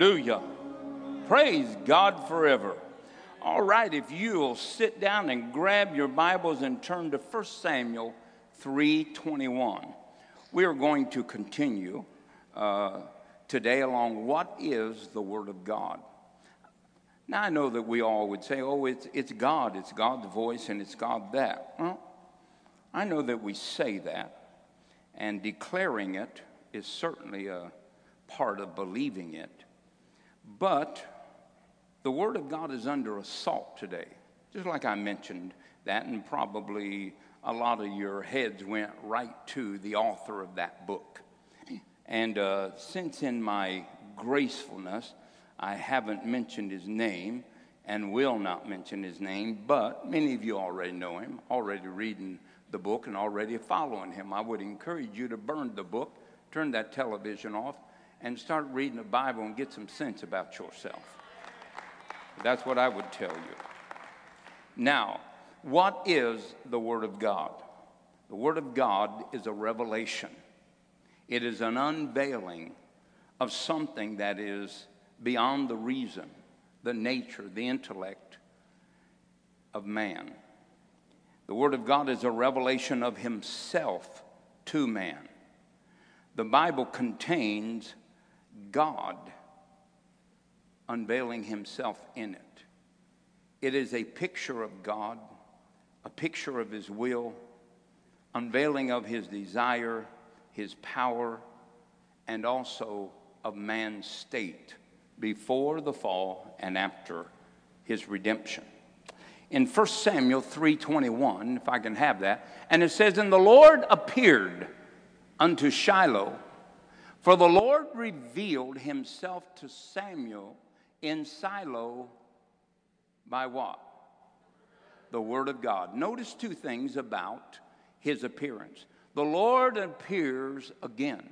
Hallelujah. Praise God forever. All right, if you'll sit down and grab your Bibles and turn to 1 Samuel 3:21. We are going to continue uh, today along what is the Word of God. Now I know that we all would say, "Oh, it's it's God, it's God's voice, and it's God that." Well, I know that we say that, and declaring it is certainly a part of believing it. But the Word of God is under assault today, just like I mentioned that, and probably a lot of your heads went right to the author of that book. And uh, since in my gracefulness I haven't mentioned his name and will not mention his name, but many of you already know him, already reading the book and already following him, I would encourage you to burn the book, turn that television off, and start reading the Bible and get some sense about yourself. That's what I would tell you. Now, what is the Word of God? The Word of God is a revelation, it is an unveiling of something that is beyond the reason, the nature, the intellect of man. The Word of God is a revelation of Himself to man. The Bible contains God unveiling himself in it. It is a picture of God, a picture of his will, unveiling of his desire, his power, and also of man's state before the fall and after his redemption. In 1 Samuel 3:21, if I can have that, and it says, "And the Lord appeared unto Shiloh for the Lord revealed himself to Samuel in Shiloh by what? The Word of God. Notice two things about his appearance. The Lord appears again.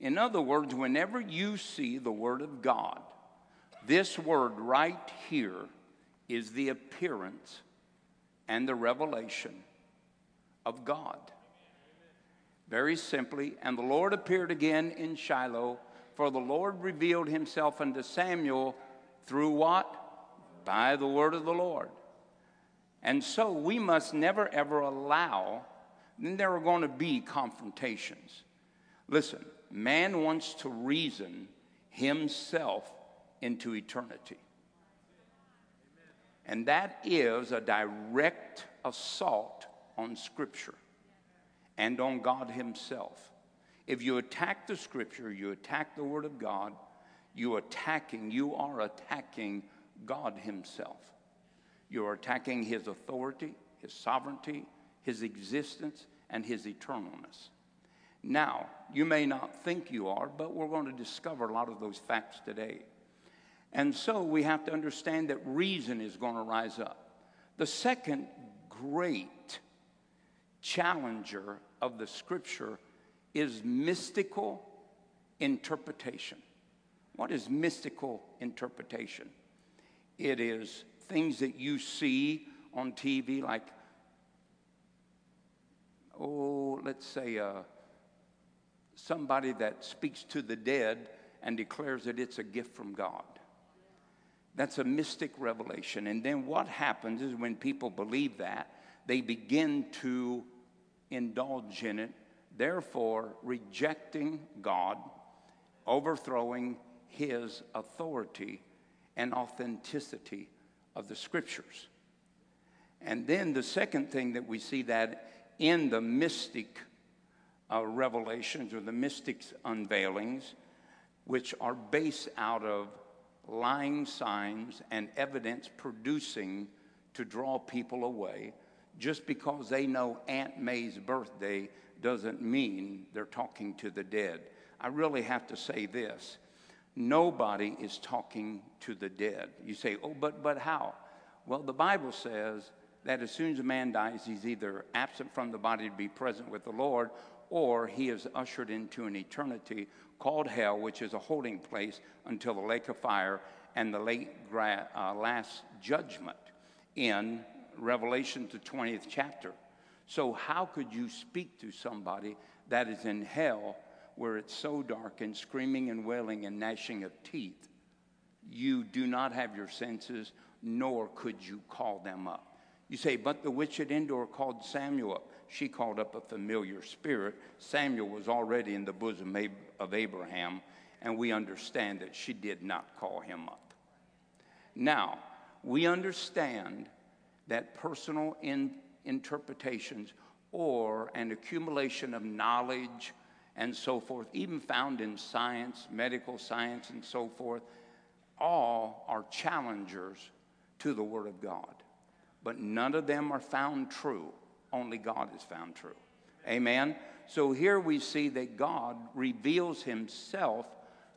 In other words, whenever you see the Word of God, this word right here is the appearance and the revelation of God. Very simply, and the Lord appeared again in Shiloh, for the Lord revealed himself unto Samuel through what? By the word of the Lord. And so we must never ever allow, then there are going to be confrontations. Listen, man wants to reason himself into eternity. And that is a direct assault on Scripture and on God Himself. If you attack the Scripture, you attack the Word of God, you attacking, you are attacking God Himself. You are attacking His authority, His sovereignty, His existence, and His eternalness. Now, you may not think you are, but we're going to discover a lot of those facts today. And so we have to understand that reason is going to rise up. The second great challenger of the scripture is mystical interpretation. What is mystical interpretation? It is things that you see on TV, like, oh, let's say uh, somebody that speaks to the dead and declares that it's a gift from God. That's a mystic revelation. And then what happens is when people believe that, they begin to indulge in it, therefore rejecting God, overthrowing his authority and authenticity of the scriptures. And then the second thing that we see that in the mystic uh, revelations or the mystic's unveilings, which are based out of lying signs and evidence producing to draw people away, just because they know Aunt May's birthday doesn't mean they're talking to the dead. I really have to say this nobody is talking to the dead. You say, oh, but, but how? Well, the Bible says that as soon as a man dies, he's either absent from the body to be present with the Lord, or he is ushered into an eternity called hell, which is a holding place until the lake of fire and the late gra- uh, last judgment in Revelation, to 20th chapter. So, how could you speak to somebody that is in hell where it's so dark and screaming and wailing and gnashing of teeth, you do not have your senses, nor could you call them up. You say, but the witch at Endor called Samuel up. She called up a familiar spirit. Samuel was already in the bosom of Abraham, and we understand that she did not call him up. Now, we understand that personal in, interpretations or an accumulation of knowledge and so forth, even found in science, medical science, and so forth, all are challengers to the Word of God. But none of them are found true. Only God is found true. Amen? So here we see that God reveals Himself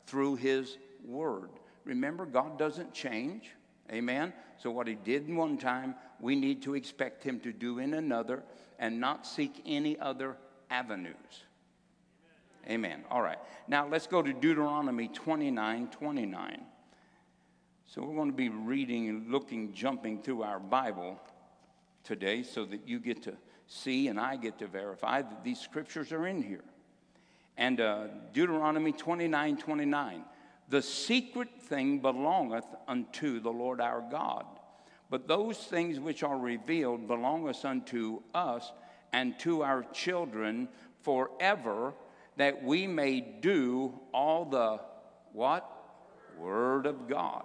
through His Word. Remember, God doesn't change. Amen? So, what He did in one time, we need to expect Him to do in another and not seek any other avenues. Amen. All right. Now, let's go to Deuteronomy 29 29. So, we're going to be reading looking, jumping through our Bible today so that you get to see and I get to verify that these scriptures are in here. And uh, Deuteronomy 29 29. The secret thing belongeth unto the Lord our God. But those things which are revealed belongeth unto us and to our children forever, that we may do all the what? Word of God.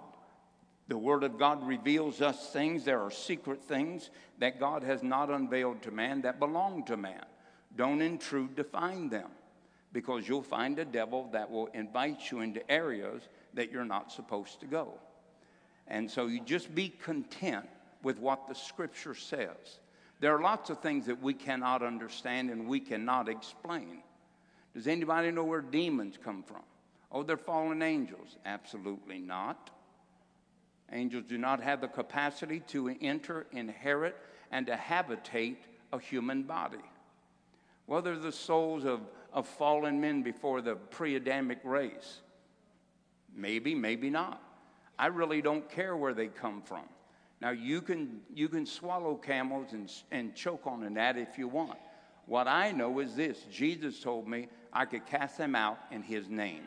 The Word of God reveals us things. There are secret things that God has not unveiled to man that belong to man. Don't intrude to find them because you'll find a devil that will invite you into areas that you're not supposed to go. And so you just be content with what the scripture says. There are lots of things that we cannot understand and we cannot explain. Does anybody know where demons come from? Oh, they're fallen angels. Absolutely not. Angels do not have the capacity to enter, inherit, and to habitate a human body. Well, they're the souls of of fallen men before the pre Adamic race? Maybe, maybe not. I really don't care where they come from. Now, you can, you can swallow camels and, and choke on gnat if you want. What I know is this Jesus told me I could cast them out in his name.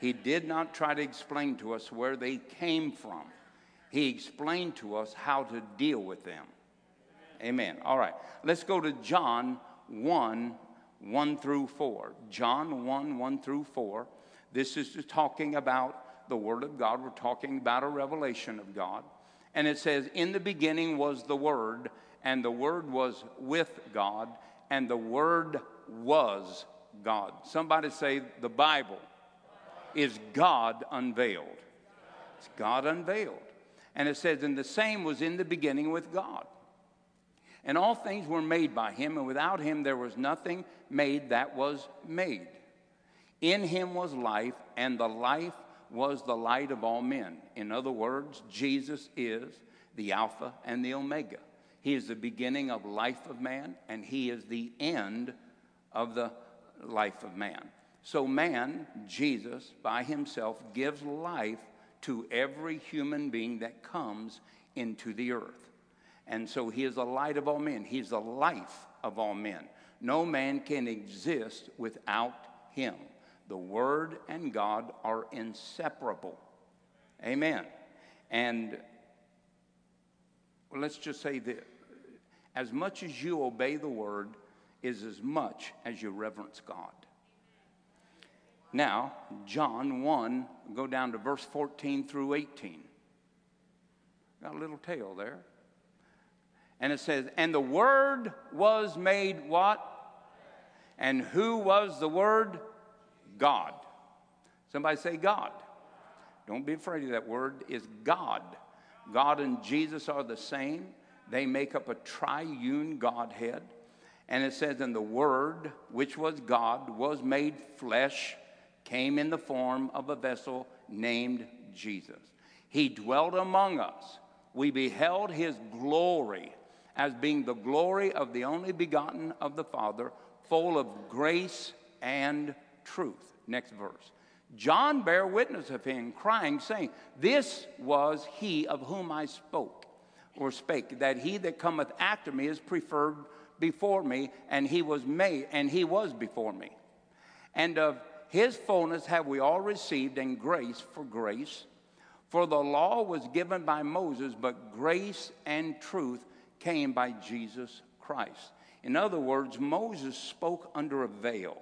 He did not try to explain to us where they came from, he explained to us how to deal with them. Amen. All right, let's go to John 1 1 through 4. John 1 1 through 4. This is talking about the Word of God. We're talking about a revelation of God. And it says, In the beginning was the Word, and the Word was with God, and the Word was God. Somebody say, The Bible is God unveiled. It's God unveiled. And it says, And the same was in the beginning with God. And all things were made by him, and without him there was nothing made that was made. In him was life, and the life was the light of all men. In other words, Jesus is the Alpha and the Omega. He is the beginning of life of man, and he is the end of the life of man. So, man, Jesus, by himself, gives life to every human being that comes into the earth. And so he is the light of all men. He's the life of all men. No man can exist without him. The Word and God are inseparable. Amen. And let's just say that as much as you obey the Word is as much as you reverence God. Now, John 1, go down to verse 14 through 18. Got a little tail there. And it says, And the Word was made what? And who was the Word? God. Somebody say God. Don't be afraid of that word, is God. God and Jesus are the same. They make up a triune Godhead. And it says, And the Word, which was God, was made flesh, came in the form of a vessel named Jesus. He dwelt among us. We beheld his glory as being the glory of the only begotten of the Father, full of grace and truth. Next verse. John bare witness of him, crying, saying, This was he of whom I spoke, or spake, that he that cometh after me is preferred before me, and he was made, and he was before me. And of his fullness have we all received, and grace for grace. For the law was given by Moses, but grace and truth came by Jesus Christ. In other words, Moses spoke under a veil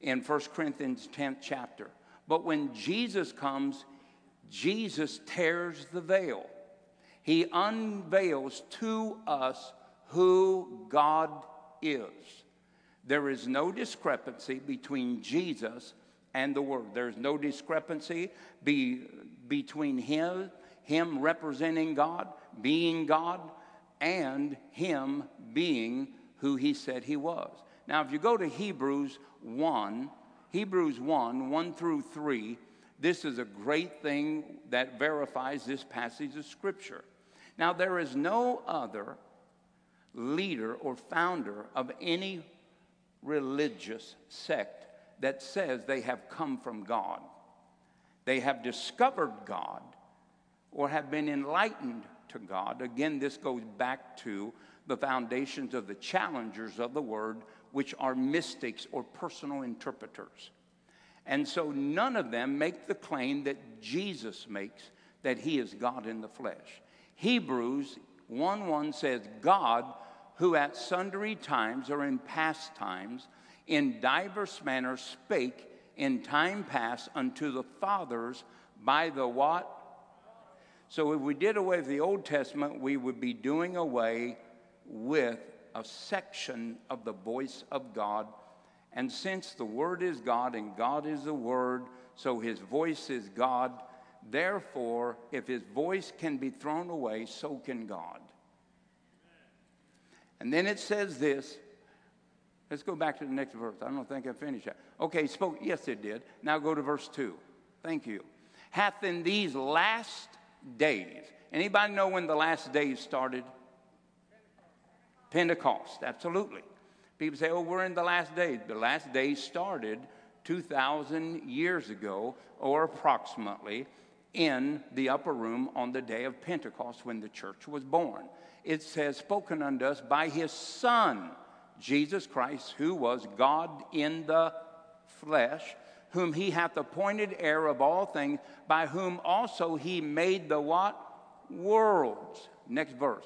in 1 Corinthians 10th chapter. But when Jesus comes, Jesus tears the veil. He unveils to us who God is. There is no discrepancy between Jesus and the Word. There's no discrepancy be, between him, him representing God, being God, and Him being who He said He was. Now, if you go to Hebrews 1, Hebrews 1, 1 through 3, this is a great thing that verifies this passage of Scripture. Now, there is no other leader or founder of any religious sect that says they have come from God. They have discovered God or have been enlightened to God. Again, this goes back to the foundations of the challengers of the word, which are mystics or personal interpreters. And so none of them make the claim that Jesus makes that he is God in the flesh. Hebrews 1 1 says, God, who at sundry times or in past times, in diverse manners spake in time past unto the fathers by the what? So if we did away with the Old Testament, we would be doing away with a section of the voice of God. And since the Word is God and God is the Word, so His voice is God, therefore, if His voice can be thrown away, so can God. And then it says this. Let's go back to the next verse. I don't think I finished that. Okay, spoke. Yes, it did. Now go to verse 2. Thank you. Hath in these last days. Anybody know when the last days started? Pentecost, absolutely. People say, oh, we're in the last days. The last days started 2,000 years ago, or approximately, in the upper room on the day of Pentecost when the church was born. It says, spoken unto us by his Son, Jesus Christ, who was God in the flesh whom he hath appointed heir of all things, by whom also he made the what? Worlds. Next verse.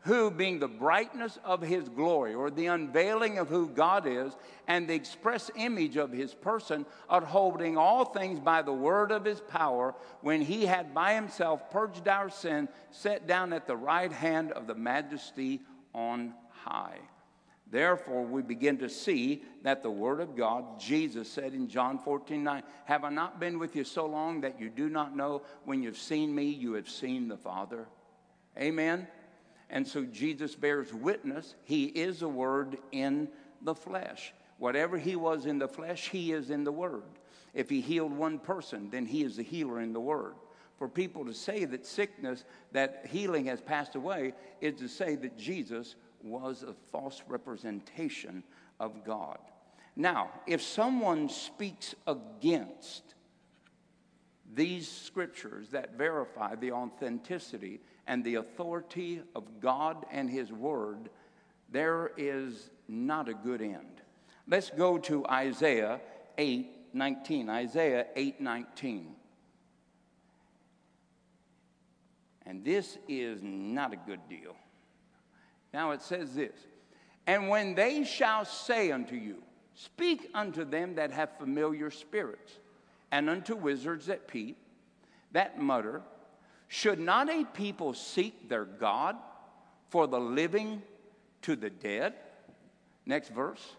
Who, being the brightness of his glory, or the unveiling of who God is, and the express image of his person, upholding all things by the word of his power, when he had by himself purged our sin, sat down at the right hand of the majesty on high. Therefore, we begin to see that the Word of God, Jesus said in John 14 9, Have I not been with you so long that you do not know when you've seen me, you have seen the Father? Amen. And so Jesus bears witness. He is a Word in the flesh. Whatever He was in the flesh, He is in the Word. If He healed one person, then He is the healer in the Word. For people to say that sickness, that healing has passed away, is to say that Jesus was a false representation of God. Now, if someone speaks against these scriptures that verify the authenticity and the authority of God and His Word, there is not a good end. Let's go to Isaiah 8 19. Isaiah 8 19. And this is not a good deal. Now it says this And when they shall say unto you, Speak unto them that have familiar spirits, and unto wizards that peep, that mutter, should not a people seek their God for the living to the dead? Next verse.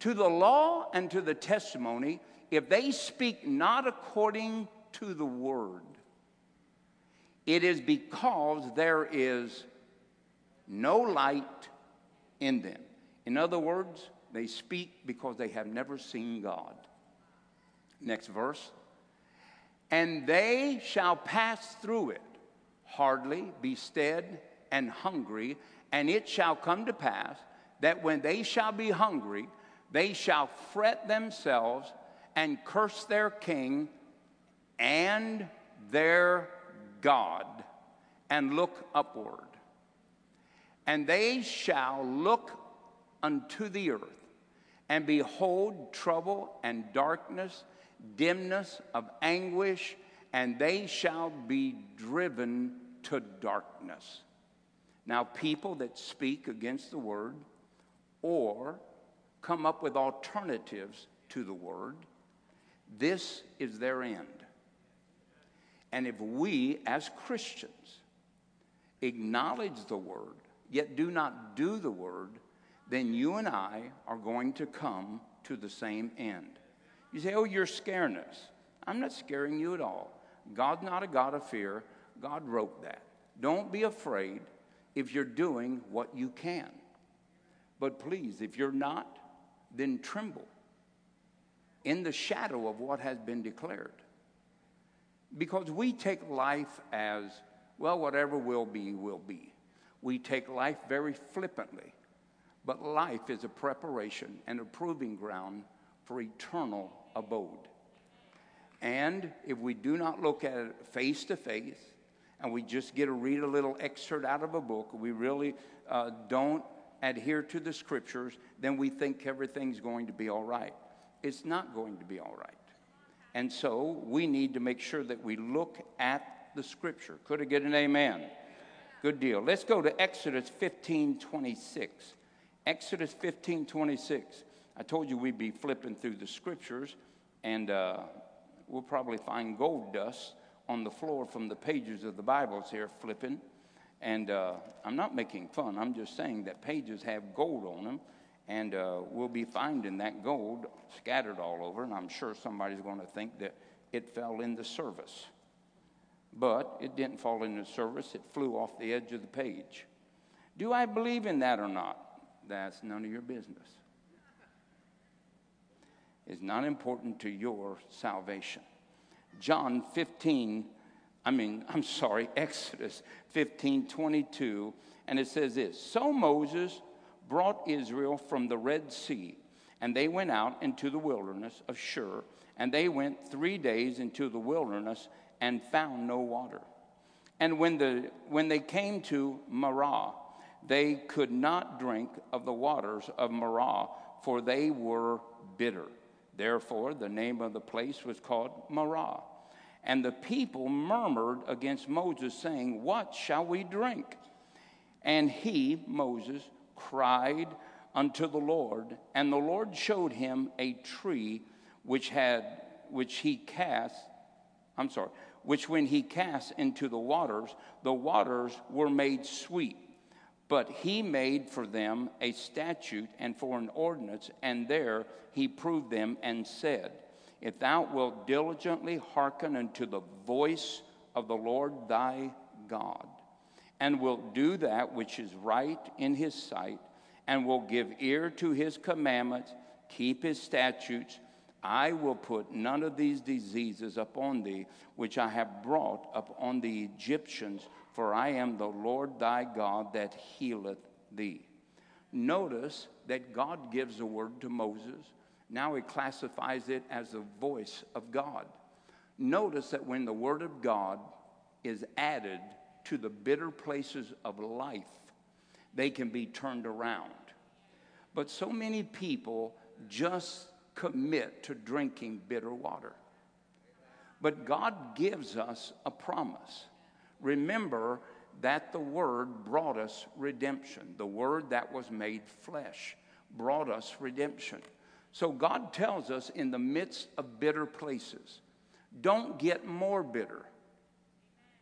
To the law and to the testimony, if they speak not according to the word, it is because there is no light in them. In other words, they speak because they have never seen God. Next verse. And they shall pass through it, hardly be stead and hungry, and it shall come to pass that when they shall be hungry, they shall fret themselves and curse their king and their God and look upward and they shall look unto the earth And behold, trouble and darkness, dimness of anguish, and they shall be driven to darkness. Now, people that speak against the word or come up with alternatives to the word, this is their end. And if we, as Christians, acknowledge the word, yet do not do the word, then you and I are going to come to the same end. You say, Oh, you're scaring us. I'm not scaring you at all. God's not a God of fear. God wrote that. Don't be afraid if you're doing what you can. But please, if you're not, then tremble in the shadow of what has been declared. Because we take life as, well, whatever will be, will be. We take life very flippantly. But life is a preparation and a proving ground for eternal abode. And if we do not look at it face to face, and we just get to read a little excerpt out of a book, we really uh, don't adhere to the scriptures, then we think everything's going to be all right. It's not going to be all right. And so we need to make sure that we look at the scripture. Could I get an amen? Good deal. Let's go to Exodus 15 26. Exodus 15 26. I told you we'd be flipping through the scriptures, and uh, we'll probably find gold dust on the floor from the pages of the Bibles here, flipping. And uh, I'm not making fun, I'm just saying that pages have gold on them, and uh, we'll be finding that gold scattered all over, and I'm sure somebody's going to think that it fell in the service. But it didn't fall into service, it flew off the edge of the page. Do I believe in that or not? That's none of your business. It's not important to your salvation. John 15 I mean, I'm sorry, Exodus 15 22. And it says this So Moses brought Israel from the Red Sea, and they went out into the wilderness of Shur, and they went three days into the wilderness and found no water. And when, the, when they came to Marah, they could not drink of the waters of Marah, for they were bitter. Therefore, the name of the place was called Marah. And the people murmured against Moses, saying, What shall we drink? And he, Moses, cried unto the Lord, and the Lord showed him a tree which had which he cast, I'm sorry, which when he cast into the waters, the waters were made sweet. But he made for them a statute and for an ordinance, and there he proved them and said, if thou wilt diligently hearken unto the voice of the Lord thy God, and wilt do that which is right in his sight, and will give ear to his commandments, keep his statutes, I will put none of these diseases upon thee, which I have brought upon the Egyptians, for I am the Lord thy God that healeth thee. Notice that God gives a word to Moses now he classifies it as the voice of God. Notice that when the Word of God is added to the bitter places of life, they can be turned around. But so many people just commit to drinking bitter water. But God gives us a promise. Remember that the Word brought us redemption. The Word that was made flesh brought us redemption. So God tells us in the midst of bitter places, don't get more bitter.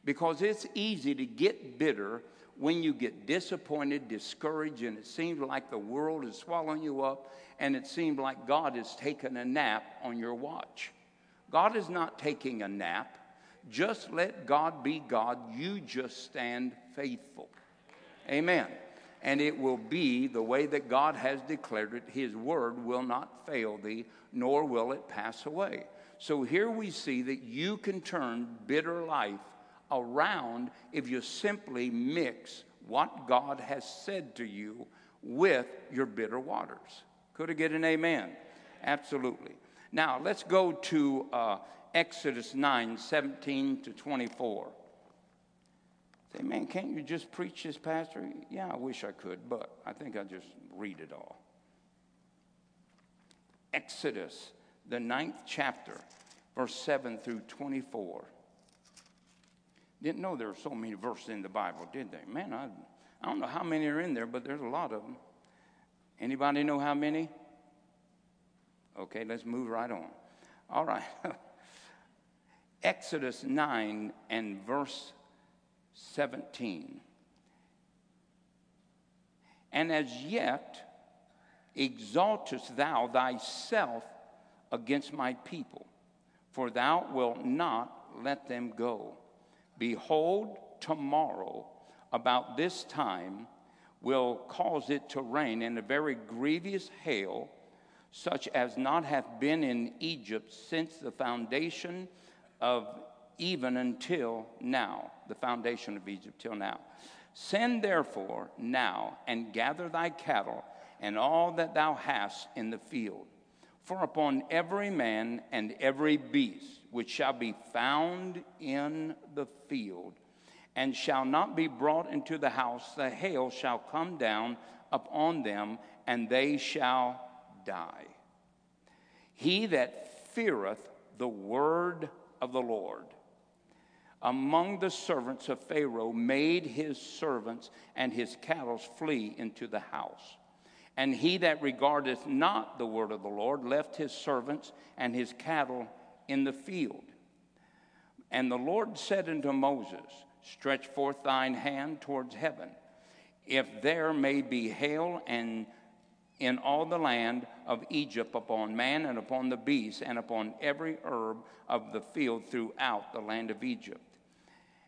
Because it's easy to get bitter when you get disappointed, discouraged, and it seems like the world is swallowing you up, and it seems like God is taking a nap on your watch. God is not taking a nap. Just let God be God. You just stand faithful. Amen and it will be the way that God has declared it. His word will not fail thee, nor will it pass away. So here we see that you can turn bitter life around if you simply mix what God has said to you with your bitter waters. Could I get an amen? Absolutely. Now let's go to uh, Exodus 9 17 to 24. Say, man, can't you just preach this, Pastor? Yeah, I wish I could, but I think I'll just read it all. Exodus, the ninth chapter, verse 7 through 24. Didn't know there were so many verses in the Bible, did they? Man, I, I don't know how many are in there, but there's a lot of them. Anybody know how many? Okay, let's move right on. All right. Exodus 9 and verse 17. And as yet exaltest thou thyself against my people, for thou wilt not let them go. Behold, tomorrow, about this time, will cause it to rain in a very grievous hail, such as not hath been in Egypt since the foundation of even until now, the foundation of Egypt till now. Send therefore now and gather thy cattle and all that thou hast in the field. For upon every man and every beast which shall be found in the field, and shall not be brought into the house, the hail shall come down upon them, and they shall die. He that feareth the word of the Lord among the servants of Pharaoh made his servants and his cattle flee into the house. And he that regardeth not the word of the Lord left his servants and his cattle in the field. And the Lord said unto Moses, Stretch forth thine hand towards heaven, if there may be hail and in all the land of Egypt upon man and upon the beast and upon every herb of the field throughout the land of Egypt.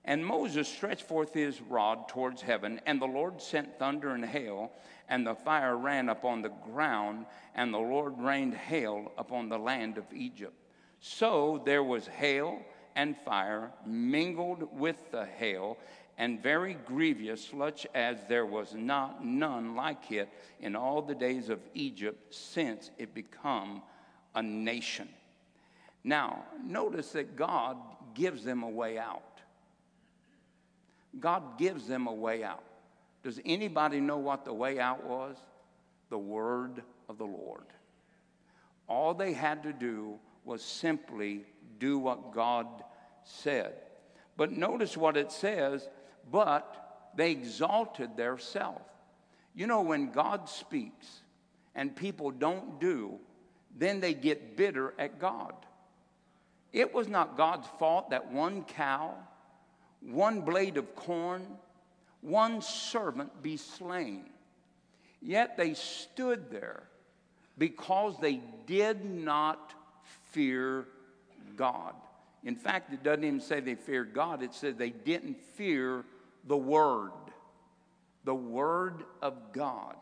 And Moses stretched forth his rod towards heaven, and the Lord sent thunder and hail, and the fire ran upon the ground, and the Lord rained hail upon the land of Egypt. So there was hail and fire mingled with the hail, and very grievous, such as there was not none like it in all the days of Egypt since it become a nation. Now, notice that God gives them a way out. God gives them a way out. Does anybody know what the way out was? The word of the Lord. All they had to do was simply do what God said. But notice what it says but they exalted their self. You know, when God speaks and people don't do, then they get bitter at God. It was not God's fault that one cow, one blade of corn, one servant be slain. Yet they stood there because they did not fear God. In fact, it doesn't even say they feared God, it said they didn't fear the Word, the Word of God.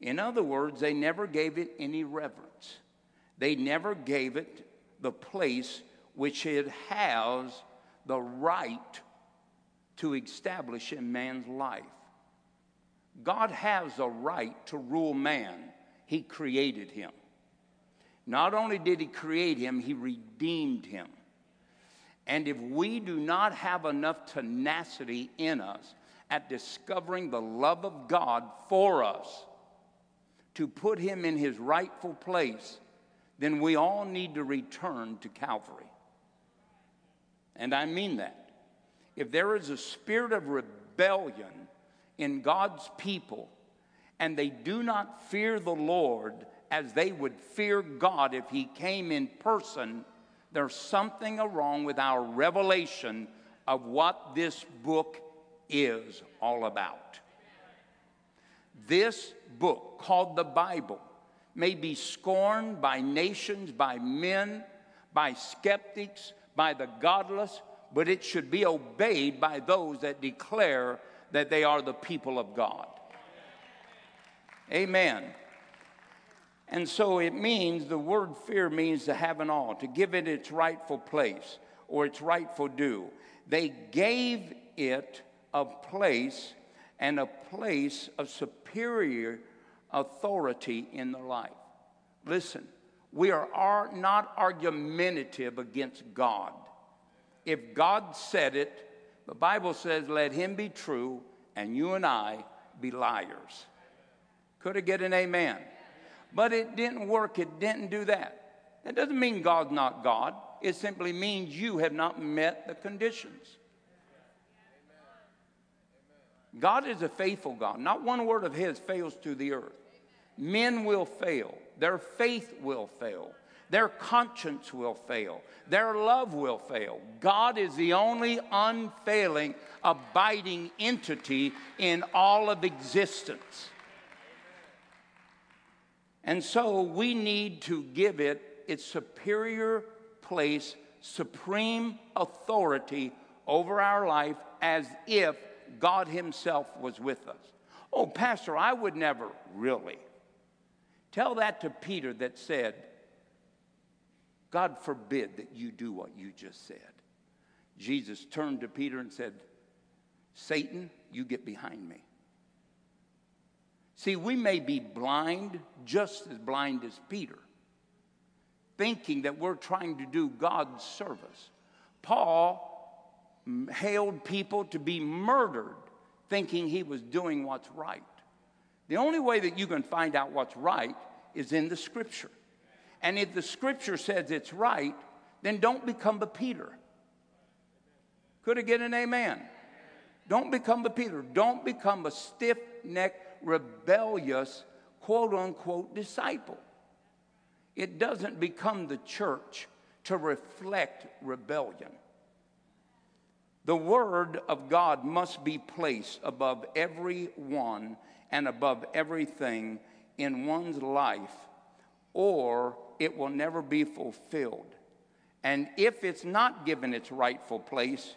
In other words, they never gave it any reverence. They never gave it the place which it has the right to establish in man's life. God has a right to rule man, He created him. Not only did He create him, He redeemed him. And if we do not have enough tenacity in us at discovering the love of God for us to put him in his rightful place, then we all need to return to Calvary. And I mean that. If there is a spirit of rebellion in God's people and they do not fear the Lord as they would fear God if he came in person there's something wrong with our revelation of what this book is all about. This book, called the Bible, may be scorned by nations, by men, by skeptics, by the godless, but it should be obeyed by those that declare that they are the people of God. Amen. And so it means the word fear means to have an awe, to give it its rightful place or its rightful due. They gave it a place and a place of superior authority in their life. Listen, we are, are not argumentative against God. If God said it, the Bible says, let him be true and you and I be liars. Could I get an amen? But it didn't work, it didn't do that. That doesn't mean God's not God. It simply means you have not met the conditions. God is a faithful God. Not one word of His fails to the earth. Men will fail, their faith will fail, their conscience will fail, their love will fail. God is the only unfailing, abiding entity in all of existence. And so we need to give it its superior place, supreme authority over our life as if God Himself was with us. Oh, Pastor, I would never really. Tell that to Peter that said, God forbid that you do what you just said. Jesus turned to Peter and said, Satan, you get behind me. See, we may be blind, just as blind as Peter, thinking that we're trying to do God's service. Paul hailed people to be murdered, thinking he was doing what's right. The only way that you can find out what's right is in the scripture. And if the scripture says it's right, then don't become a Peter. Could I get an amen? Don't become a Peter. Don't become a stiff necked, rebellious, quote unquote, disciple. It doesn't become the church to reflect rebellion. The Word of God must be placed above everyone and above everything in one's life, or it will never be fulfilled. And if it's not given its rightful place,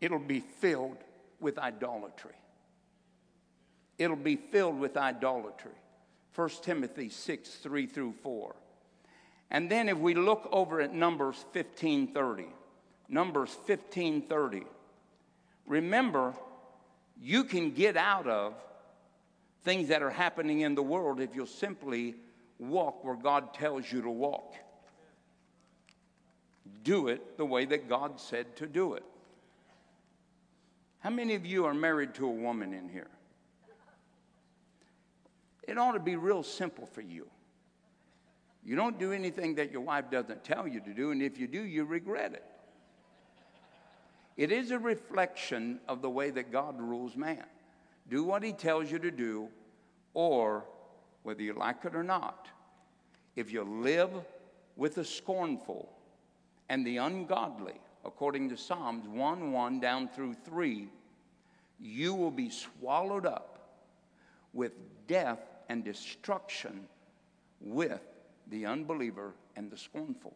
it'll be filled with idolatry. It'll be filled with idolatry. 1 Timothy 6 3 through 4. And then if we look over at Numbers 15:30, Numbers 15:30. Remember, you can get out of things that are happening in the world if you'll simply walk where God tells you to walk. Do it the way that God said to do it. How many of you are married to a woman in here? It ought to be real simple for you. You don't do anything that your wife doesn't tell you to do, and if you do, you regret it. It is a reflection of the way that God rules man. Do what he tells you to do, or whether you like it or not. If you live with the scornful and the ungodly, according to Psalms 1 1 down through 3, you will be swallowed up with death and destruction with the unbeliever and the scornful.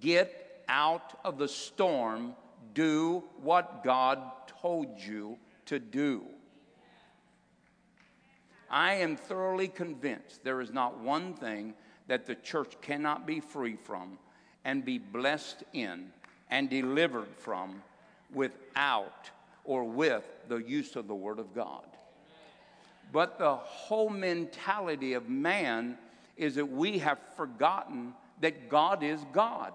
Get out of the storm do what God told you to do. I am thoroughly convinced there is not one thing that the church cannot be free from and be blessed in and delivered from without or with the use of the Word of God. But the whole mentality of man is that we have forgotten that God is God.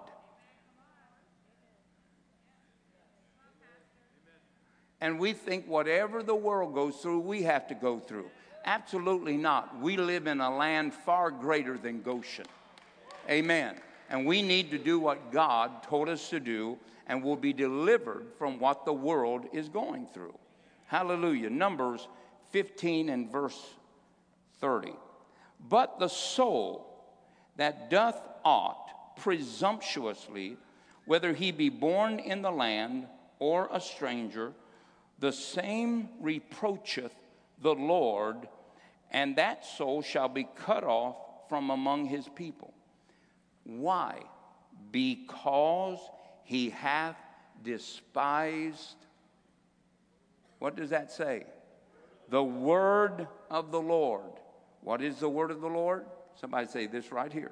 and we think whatever the world goes through, we have to go through. Absolutely not. We live in a land far greater than Goshen. Amen. And we need to do what God told us to do, and we'll be delivered from what the world is going through. Hallelujah. Numbers 15 and verse 30. But the soul that doth aught presumptuously, whether he be born in the land or a stranger, the same reproacheth the Lord, and that soul shall be cut off from among his people. Why? Because he hath despised. What does that say? The word of the Lord. What is the word of the Lord? Somebody say this right here.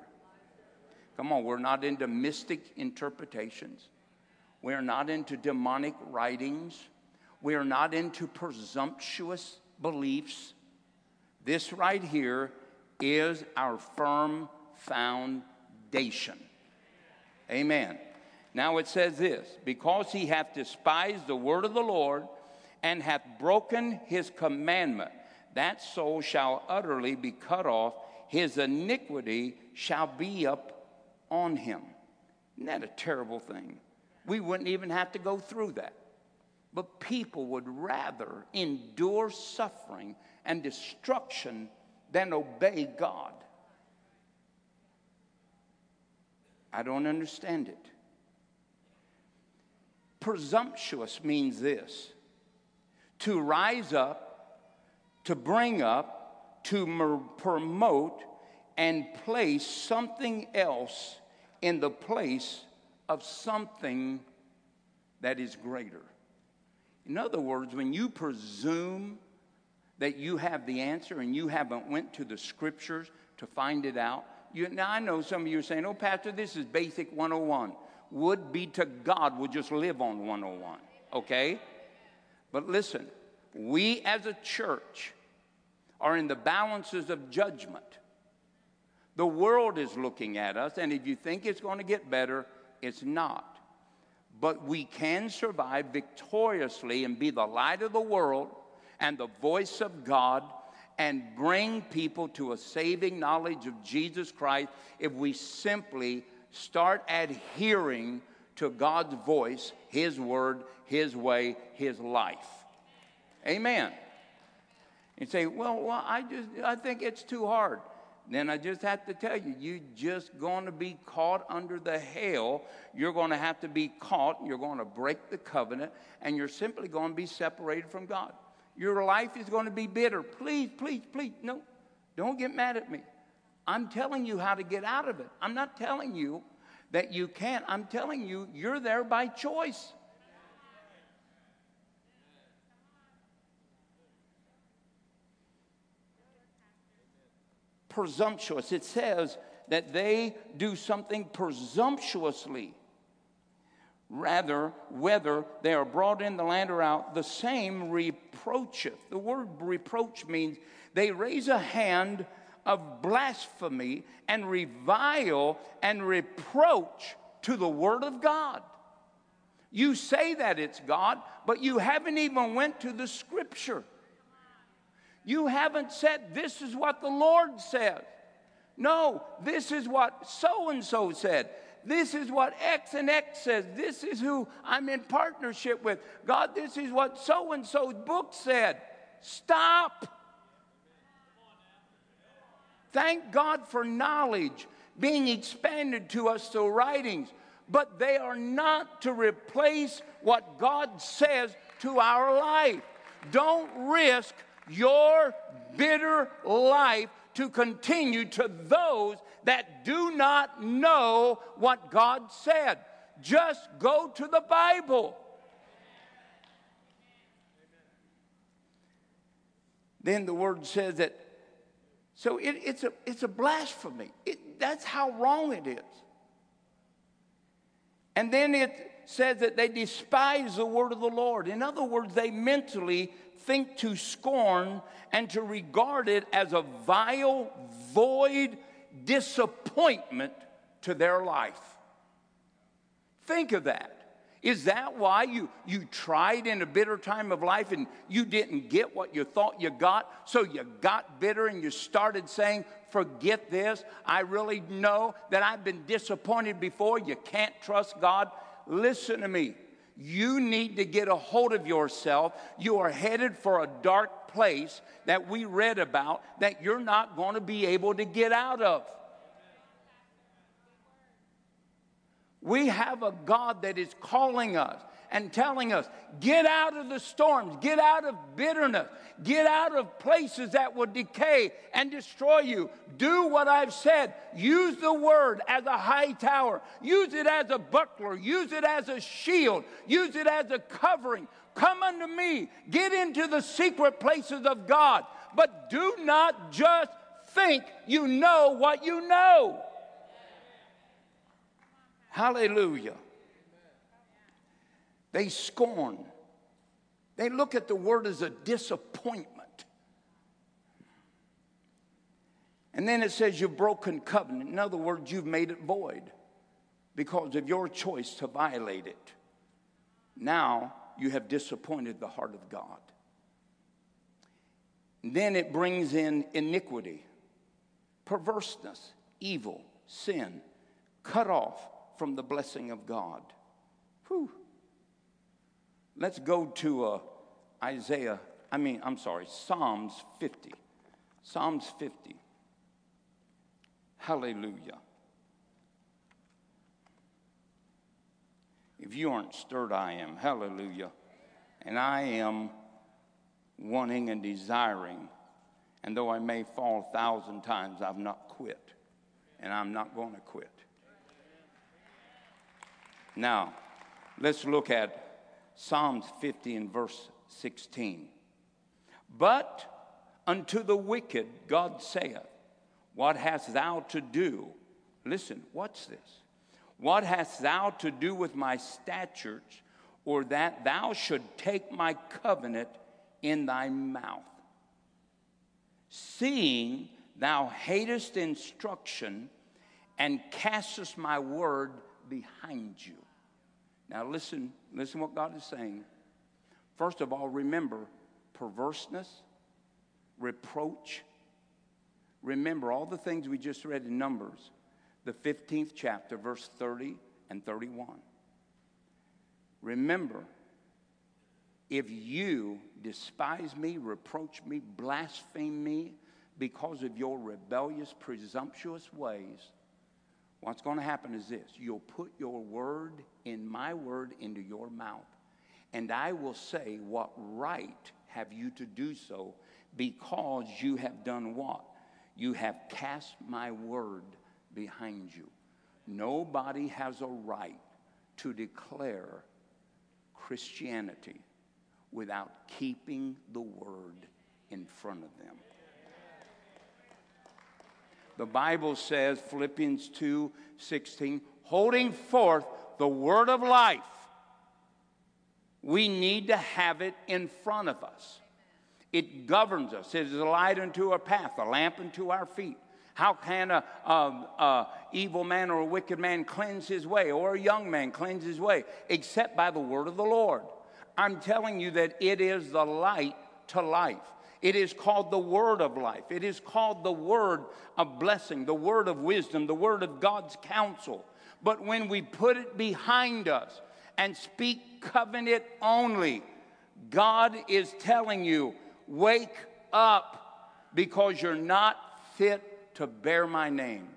Come on, we're not into mystic interpretations. We're not into demonic writings. We are not into presumptuous beliefs. This right here is our firm foundation. Amen. Now it says this because he hath despised the word of the Lord and hath broken his commandment, that soul shall utterly be cut off. his iniquity shall be up on him. Isn't that a terrible thing? We wouldn't even have to go through that. But people would rather endure suffering and destruction than obey God. I don't understand it. Presumptuous means this to rise up, to bring up, to mer- promote, and place something else in the place of something that is greater. In other words, when you presume that you have the answer and you haven't went to the scriptures to find it out, you, now I know some of you are saying, "Oh, Pastor, this is basic 101." Would be to God would just live on 101, okay? But listen, we as a church are in the balances of judgment. The world is looking at us, and if you think it's going to get better, it's not. But we can survive victoriously and be the light of the world and the voice of God and bring people to a saving knowledge of Jesus Christ if we simply start adhering to God's voice, His word, His way, His life. Amen. You say, well, well, I just I think it's too hard. Then I just have to tell you, you're just going to be caught under the hail. You're going to have to be caught. You're going to break the covenant, and you're simply going to be separated from God. Your life is going to be bitter. Please, please, please, no, don't get mad at me. I'm telling you how to get out of it. I'm not telling you that you can't. I'm telling you, you're there by choice. Presumptuous. It says that they do something presumptuously. Rather, whether they are brought in the land or out, the same reproacheth. The word reproach means they raise a hand of blasphemy and revile and reproach to the word of God. You say that it's God, but you haven't even went to the scripture. You haven't said this is what the Lord says. No, this is what so and so said. This is what X and X says. This is who I'm in partnership with. God, this is what so and so's book said. Stop. Thank God for knowledge being expanded to us through writings, but they are not to replace what God says to our life. Don't risk your bitter life to continue to those that do not know what God said. Just go to the Bible. Then the word says that so it, it's, a, it's a blasphemy. It, that's how wrong it is. And then it says that they despise the word of the Lord. In other words, they mentally think to scorn and to regard it as a vile, void disappointment to their life. Think of that. Is that why you, you tried in a bitter time of life and you didn't get what you thought you got? So you got bitter and you started saying, Forget this. I really know that I've been disappointed before. You can't trust God. Listen to me. You need to get a hold of yourself. You are headed for a dark place that we read about that you're not going to be able to get out of. We have a God that is calling us and telling us, get out of the storms, get out of bitterness, get out of places that will decay and destroy you. Do what I've said. Use the word as a high tower, use it as a buckler, use it as a shield, use it as a covering. Come unto me, get into the secret places of God, but do not just think you know what you know. Hallelujah. They scorn. They look at the word as a disappointment. And then it says you've broken covenant. In other words, you've made it void because of your choice to violate it. Now you have disappointed the heart of God. And then it brings in iniquity, perverseness, evil, sin, cut off from the blessing of God. Whew. Let's go to uh, Isaiah, I mean, I'm sorry, Psalms 50. Psalms 50. Hallelujah. If you aren't stirred, I am. Hallelujah. And I am wanting and desiring. And though I may fall a thousand times, I've not quit. And I'm not going to quit. Now, let's look at Psalms 50 and verse 16. But unto the wicked God saith, What hast thou to do? Listen, what's this? What hast thou to do with my statutes, or that thou should take my covenant in thy mouth? Seeing thou hatest instruction and castest my word behind you. Now listen, listen what God is saying. First of all, remember perverseness, reproach. Remember all the things we just read in Numbers, the 15th chapter, verse 30 and 31. Remember, if you despise me, reproach me, blaspheme me because of your rebellious, presumptuous ways, what's going to happen is this you'll put your word in my word into your mouth, and I will say, What right have you to do so? Because you have done what? You have cast my word behind you. Nobody has a right to declare Christianity without keeping the word in front of them. The Bible says, Philippians 2 16, holding forth the word of life, we need to have it in front of us. It governs us. It is a light unto our path, a lamp unto our feet. How can a, a, a, evil man or a wicked man cleanse his way, or a young man cleanse his way, except by the word of the Lord? I'm telling you that it is the light to life. It is called the word of life. It is called the word of blessing, the word of wisdom, the word of God's counsel. But when we put it behind us and speak covenant only, God is telling you, wake up because you're not fit to bear my name.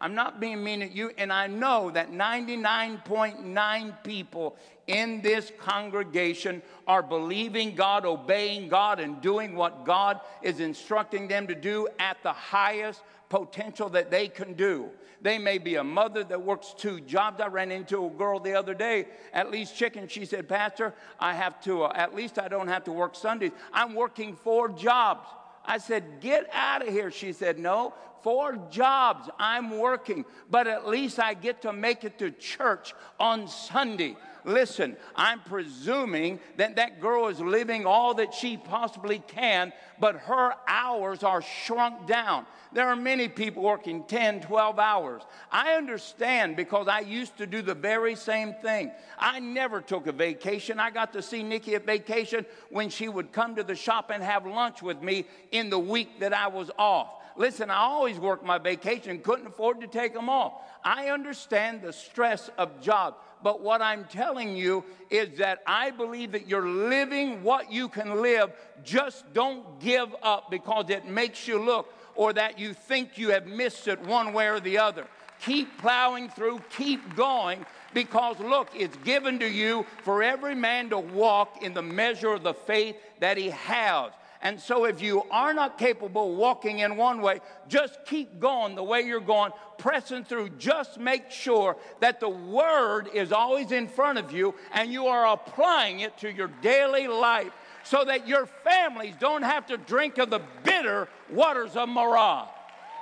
I'm not being mean at you, and I know that 99.9 people in this congregation are believing God, obeying God, and doing what God is instructing them to do at the highest potential that they can do. They may be a mother that works two jobs. I ran into a girl the other day at Lee's Chicken. She said, Pastor, I have to, uh, at least I don't have to work Sundays. I'm working four jobs. I said, Get out of here. She said, No, four jobs I'm working, but at least I get to make it to church on Sunday. Listen, I'm presuming that that girl is living all that she possibly can, but her hours are shrunk down. There are many people working 10, 12 hours. I understand because I used to do the very same thing. I never took a vacation. I got to see Nikki at vacation when she would come to the shop and have lunch with me in the week that I was off. Listen, I always worked my vacation, couldn't afford to take them off. I understand the stress of job, but what I'm telling you is that I believe that you're living what you can live. Just don't give up because it makes you look or that you think you have missed it one way or the other. Keep plowing through, keep going, because look, it's given to you for every man to walk in the measure of the faith that he has. And so, if you are not capable walking in one way, just keep going the way you're going, pressing through. Just make sure that the Word is always in front of you and you are applying it to your daily life so that your families don't have to drink of the bitter waters of Marah.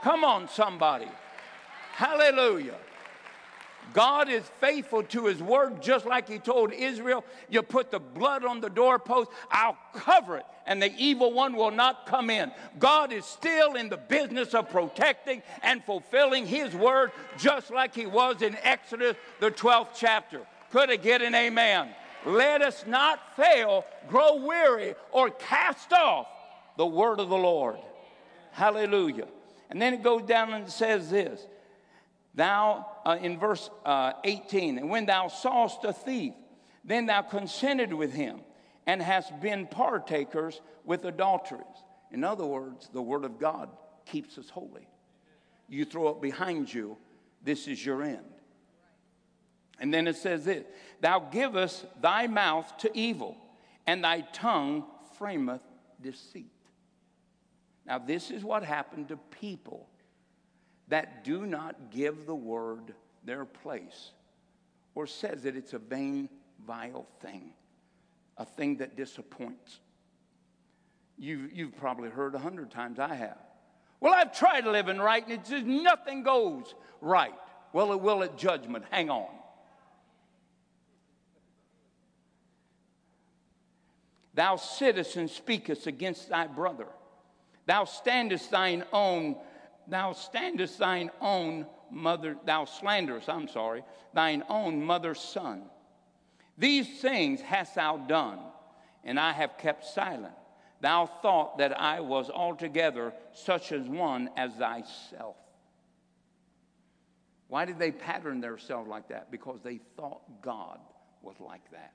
Come on, somebody. Hallelujah. God is faithful to his word, just like he told Israel. You put the blood on the doorpost, I'll cover it, and the evil one will not come in. God is still in the business of protecting and fulfilling his word, just like he was in Exodus, the 12th chapter. Could I get an amen? Let us not fail, grow weary, or cast off the word of the Lord. Hallelujah. And then it goes down and says this Thou, uh, in verse uh, 18, and when thou sawest a thief, then thou consented with him and hast been partakers with adulteries. In other words, the word of God keeps us holy. You throw it behind you, this is your end. And then it says this Thou givest thy mouth to evil, and thy tongue frameth deceit. Now, this is what happened to people that do not give the word their place or says that it's a vain, vile thing, a thing that disappoints. You've, you've probably heard a hundred times, I have. Well, I've tried living right and it's just nothing goes right. Well, it will at judgment. Hang on. Thou sittest and speakest against thy brother. Thou standest thine own, thou standest thine own mother, thou slanderest, I'm sorry, thine own mother's son. These things hast thou done, and I have kept silent. Thou thought that I was altogether such as one as thyself. Why did they pattern themselves like that? Because they thought God was like that.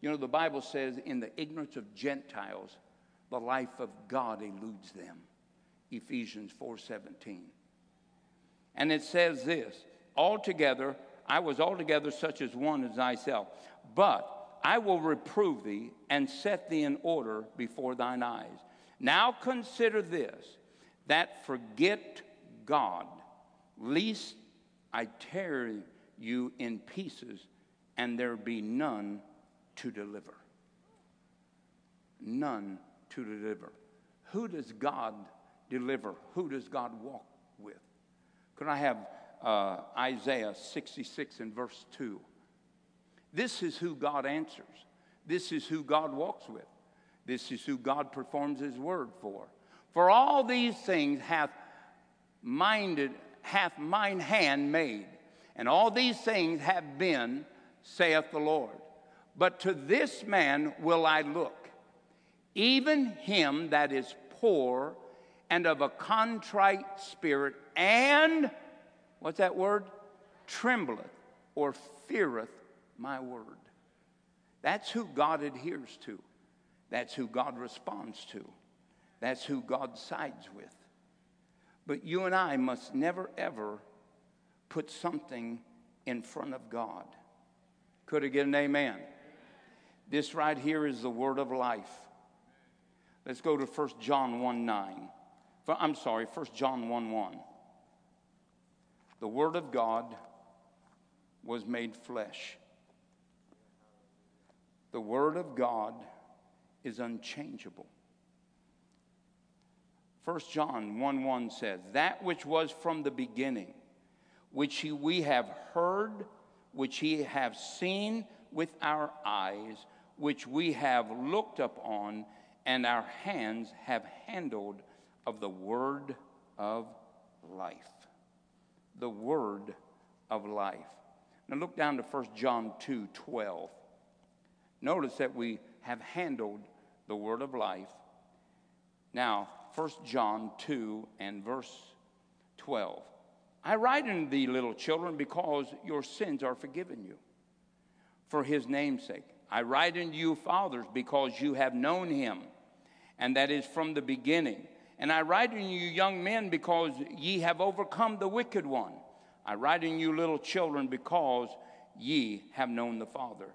You know, the Bible says, in the ignorance of Gentiles, the life of God eludes them. Ephesians 4:17. And it says this, altogether I was altogether such as one as thyself, but I will reprove thee and set thee in order before thine eyes. Now consider this that forget God, lest I tear you in pieces and there be none to deliver. None to deliver. Who does God deliver? Who does God walk with? Could I have uh, Isaiah 66 and verse 2? This is who God answers. This is who God walks with. This is who God performs his word for. For all these things hath minded, hath mine hand made, and all these things have been, saith the Lord. But to this man will I look even him that is poor and of a contrite spirit, and what's that word? Trembleth or feareth my word. That's who God adheres to. That's who God responds to. That's who God sides with. But you and I must never, ever put something in front of God. Could I get an amen? This right here is the word of life. Let's go to 1 John 1 9. I'm sorry, 1 John 1 1. The Word of God was made flesh. The Word of God is unchangeable. 1 John 1 1 says, That which was from the beginning, which we have heard, which we have seen with our eyes, which we have looked upon and our hands have handled of the word of life. The word of life. Now look down to 1 John 2 12. Notice that we have handled the word of life. Now, 1 John 2 and verse 12. I write unto thee, little children, because your sins are forgiven you for his name's sake. I write unto you, fathers, because you have known him and that is from the beginning. And I write unto you, young men, because ye have overcome the wicked one. I write unto you, little children, because ye have known the Father.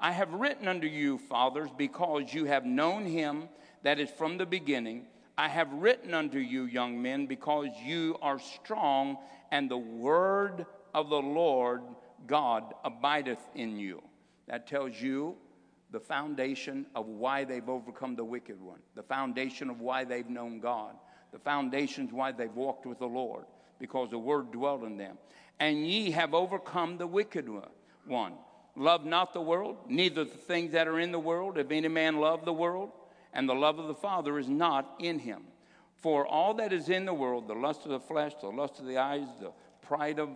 I have written unto you, fathers, because you have known him that is from the beginning. I have written unto you, young men, because you are strong, and the word of the Lord God abideth in you. That tells you the foundation of why they've overcome the wicked one, the foundation of why they've known God, the foundations why they've walked with the Lord, because the word dwelt in them. And ye have overcome the wicked one. Love not the world, neither the things that are in the world. If any man love the world, and the love of the Father is not in him. For all that is in the world, the lust of the flesh, the lust of the eyes, the pride of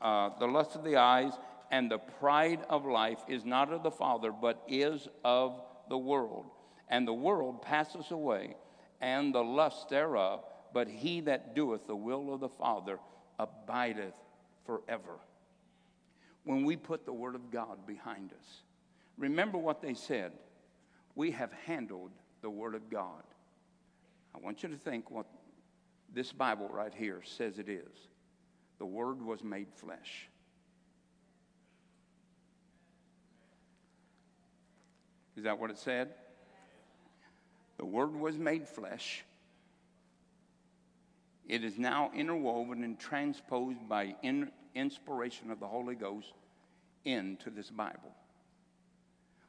uh, the lust of the eyes, and the pride of life is not of the Father, but is of the world. And the world passes away, and the lust thereof, but he that doeth the will of the Father abideth forever. When we put the Word of God behind us, remember what they said. We have handled the Word of God. I want you to think what this Bible right here says it is. The Word was made flesh. Is that what it said? The Word was made flesh. It is now interwoven and transposed by in, inspiration of the Holy Ghost into this Bible.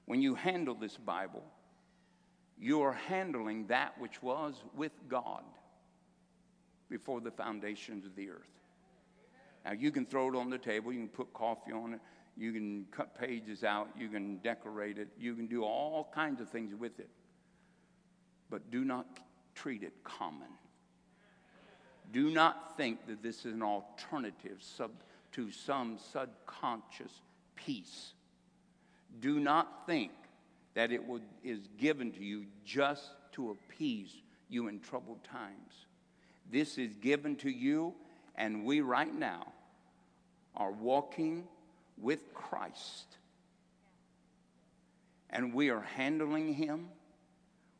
When you handle this Bible, you are handling that which was with God before the foundations of the earth. Now, you can throw it on the table, you can put coffee on it, you can cut pages out, you can decorate it, you can do all kinds of things with it. But do not treat it common. Do not think that this is an alternative sub, to some subconscious peace. Do not think that it is given to you just to appease you in troubled times. This is given to you, and we right now are walking with Christ. And we are handling Him,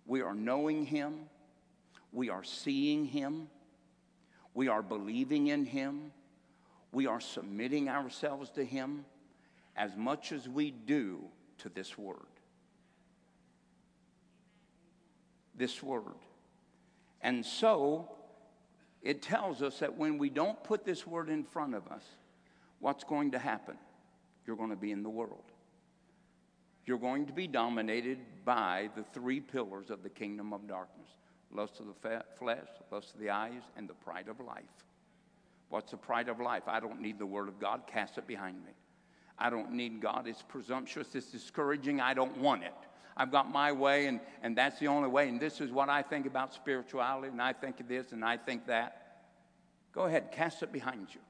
we are knowing Him, we are seeing Him, we are believing in Him, we are submitting ourselves to Him as much as we do to this Word. This Word. And so, it tells us that when we don't put this Word in front of us, what's going to happen? You're going to be in the world. You're going to be dominated by the three pillars of the kingdom of darkness lust of the flesh, lust of the eyes, and the pride of life. What's the pride of life? I don't need the word of God, cast it behind me. I don't need God. It's presumptuous, it's discouraging. I don't want it. I've got my way, and, and that's the only way. And this is what I think about spirituality, and I think of this, and I think that. Go ahead, cast it behind you.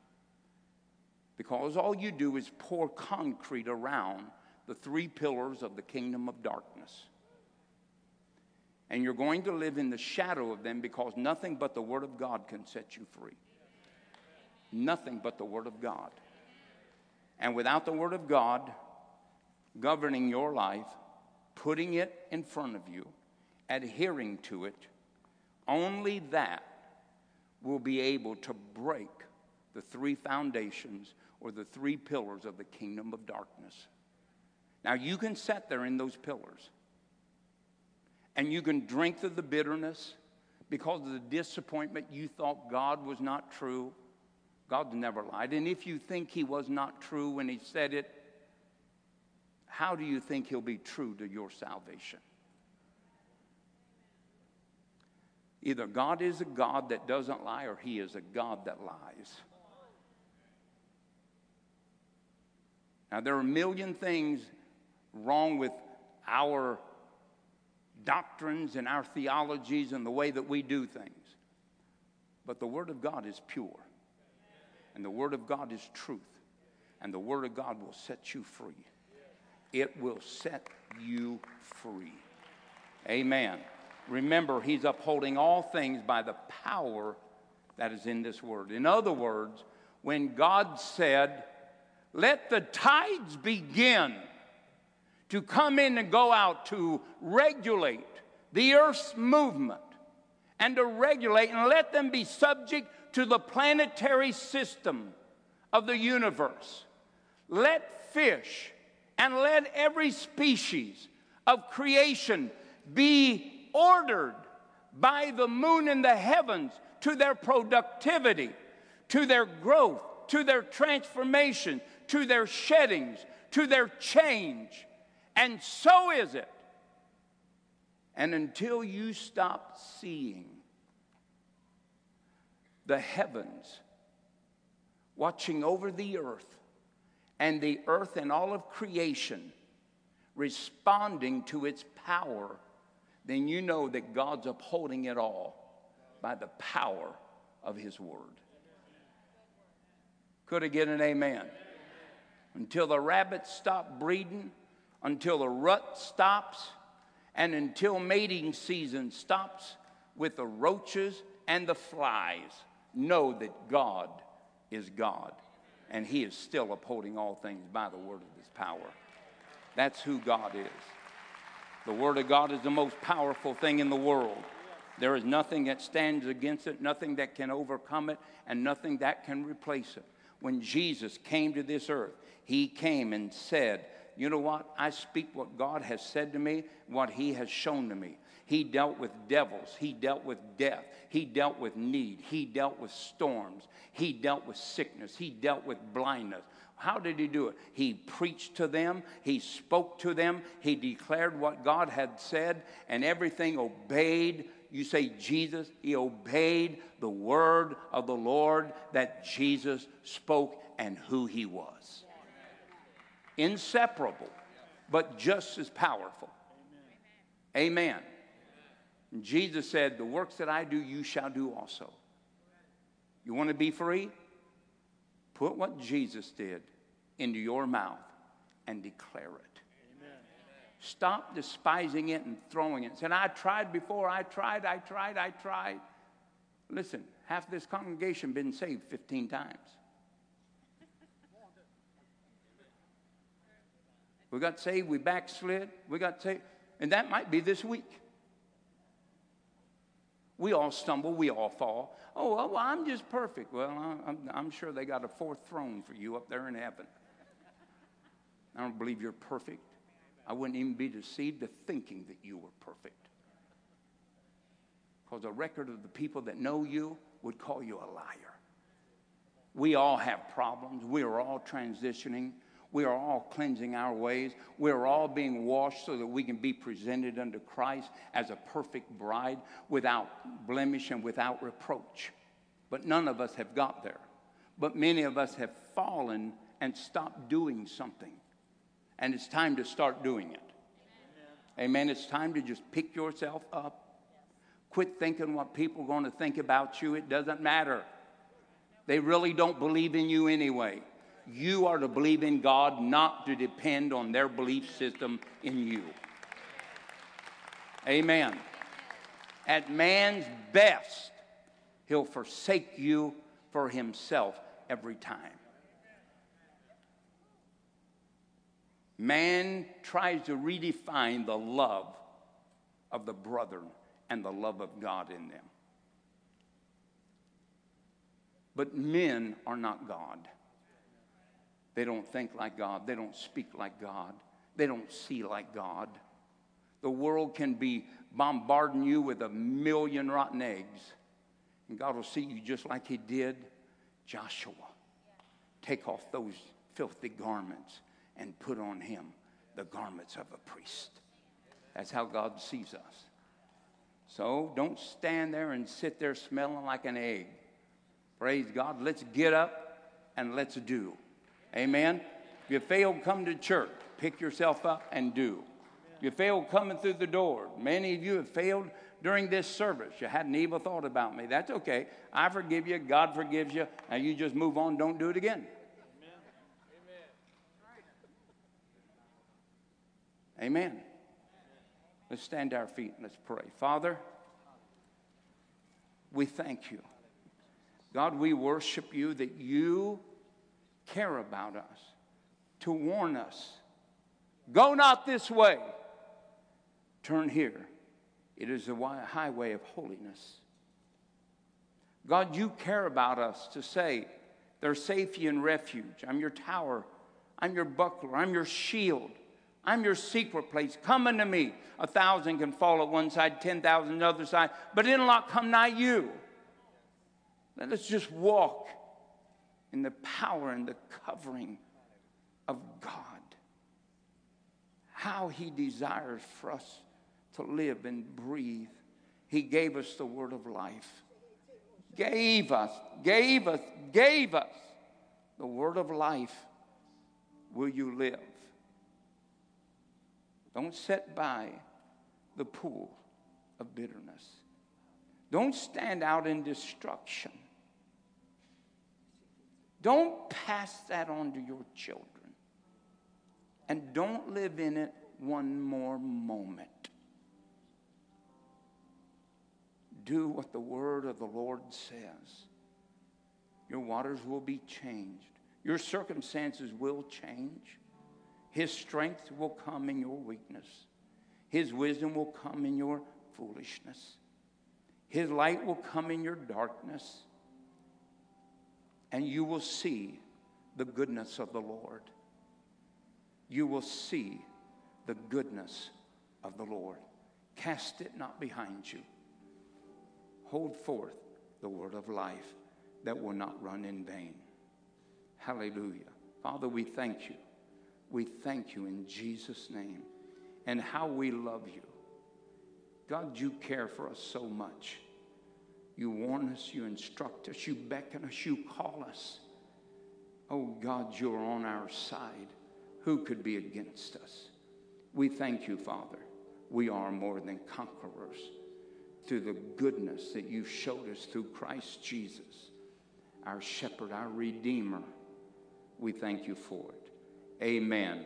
Because all you do is pour concrete around the three pillars of the kingdom of darkness. And you're going to live in the shadow of them because nothing but the Word of God can set you free. Nothing but the Word of God. And without the Word of God governing your life, putting it in front of you, adhering to it, only that will be able to break the three foundations or the three pillars of the kingdom of darkness. Now, you can sit there in those pillars and you can drink of the bitterness because of the disappointment you thought God was not true. God never lied. And if you think He was not true when He said it, how do you think He'll be true to your salvation? Either God is a God that doesn't lie or He is a God that lies. Now, there are a million things wrong with our doctrines and our theologies and the way that we do things. But the Word of God is pure, and the Word of God is truth, and the Word of God will set you free. It will set you free. Amen. Remember, He's upholding all things by the power that is in this Word. In other words, when God said, let the tides begin to come in and go out to regulate the earth's movement and to regulate and let them be subject to the planetary system of the universe. Let fish and let every species of creation be ordered by the moon and the heavens to their productivity, to their growth, to their transformation, to their sheddings, to their change. And so is it. And until you stop seeing the heavens watching over the earth and the earth and all of creation responding to its power, then you know that God's upholding it all by the power of His Word. Could I get an amen? Until the rabbits stop breeding, until the rut stops, and until mating season stops with the roaches and the flies know that God is God and He is still upholding all things by the word of His power. That's who God is. The Word of God is the most powerful thing in the world. There is nothing that stands against it, nothing that can overcome it, and nothing that can replace it. When Jesus came to this earth, He came and said, You know what? I speak what God has said to me, what He has shown to me. He dealt with devils. He dealt with death. He dealt with need. He dealt with storms. He dealt with sickness. He dealt with blindness. How did he do it? He preached to them, he spoke to them, he declared what God had said, and everything obeyed. You say Jesus, he obeyed the word of the Lord that Jesus spoke and who he was. Inseparable, but just as powerful. Amen. And Jesus said, The works that I do, you shall do also. You want to be free? Put what Jesus did into your mouth and declare it. Amen. Stop despising it and throwing it. Said, I tried before, I tried, I tried, I tried. Listen, half this congregation been saved 15 times. We got saved, we backslid, we got saved, and that might be this week. We all stumble, we all fall. Oh, well, I'm just perfect. Well, I'm, I'm sure they got a fourth throne for you up there in heaven. I don't believe you're perfect. I wouldn't even be deceived to thinking that you were perfect. Because a record of the people that know you would call you a liar. We all have problems. We are all transitioning. We are all cleansing our ways. We are all being washed so that we can be presented unto Christ as a perfect bride without blemish and without reproach. But none of us have got there. But many of us have fallen and stopped doing something. And it's time to start doing it. Amen. Amen. It's time to just pick yourself up. Quit thinking what people are going to think about you. It doesn't matter. They really don't believe in you anyway. You are to believe in God, not to depend on their belief system in you. Amen. At man's best, he'll forsake you for himself every time. Man tries to redefine the love of the brethren and the love of God in them. But men are not God. They don't think like God. They don't speak like God. They don't see like God. The world can be bombarding you with a million rotten eggs, and God will see you just like He did Joshua. Take off those filthy garments and put on him the garments of a priest. That's how God sees us. So don't stand there and sit there smelling like an egg. Praise God. Let's get up and let's do. Amen. If you fail, come to church. Pick yourself up and do. If you failed coming through the door, many of you have failed during this service. You had an evil thought about me. That's okay. I forgive you. God forgives you. And you just move on. Don't do it again. Amen. Let's stand to our feet and let's pray. Father, we thank you. God, we worship you that you care about us, to warn us. Go not this way, turn here. It is a highway of holiness. God, you care about us to say, there's safety and refuge. I'm your tower. I'm your buckler. I'm your shield. I'm your secret place. Come unto me. A thousand can fall at one side, 10,000 on the other side, but it'll not come nigh you. Let us just walk in the power and the covering of God. How He desires for us to live and breathe. He gave us the word of life. Gave us, gave us, gave us the word of life. Will you live? Don't sit by the pool of bitterness. Don't stand out in destruction. Don't pass that on to your children. And don't live in it one more moment. do what the word of the Lord says, your waters will be changed. Your circumstances will change. His strength will come in your weakness. His wisdom will come in your foolishness. His light will come in your darkness. And you will see the goodness of the Lord. You will see the goodness of the Lord. Cast it not behind you. Hold forth the word of life that will not run in vain. Hallelujah. Father, we thank you. We thank you in Jesus' name and how we love you. God, you care for us so much. You warn us, you instruct us, you beckon us, you call us. Oh God, you're on our side. Who could be against us? We thank you, Father. We are more than conquerors through the goodness that you showed us through Christ Jesus, our shepherd, our redeemer. We thank you for it. Amen.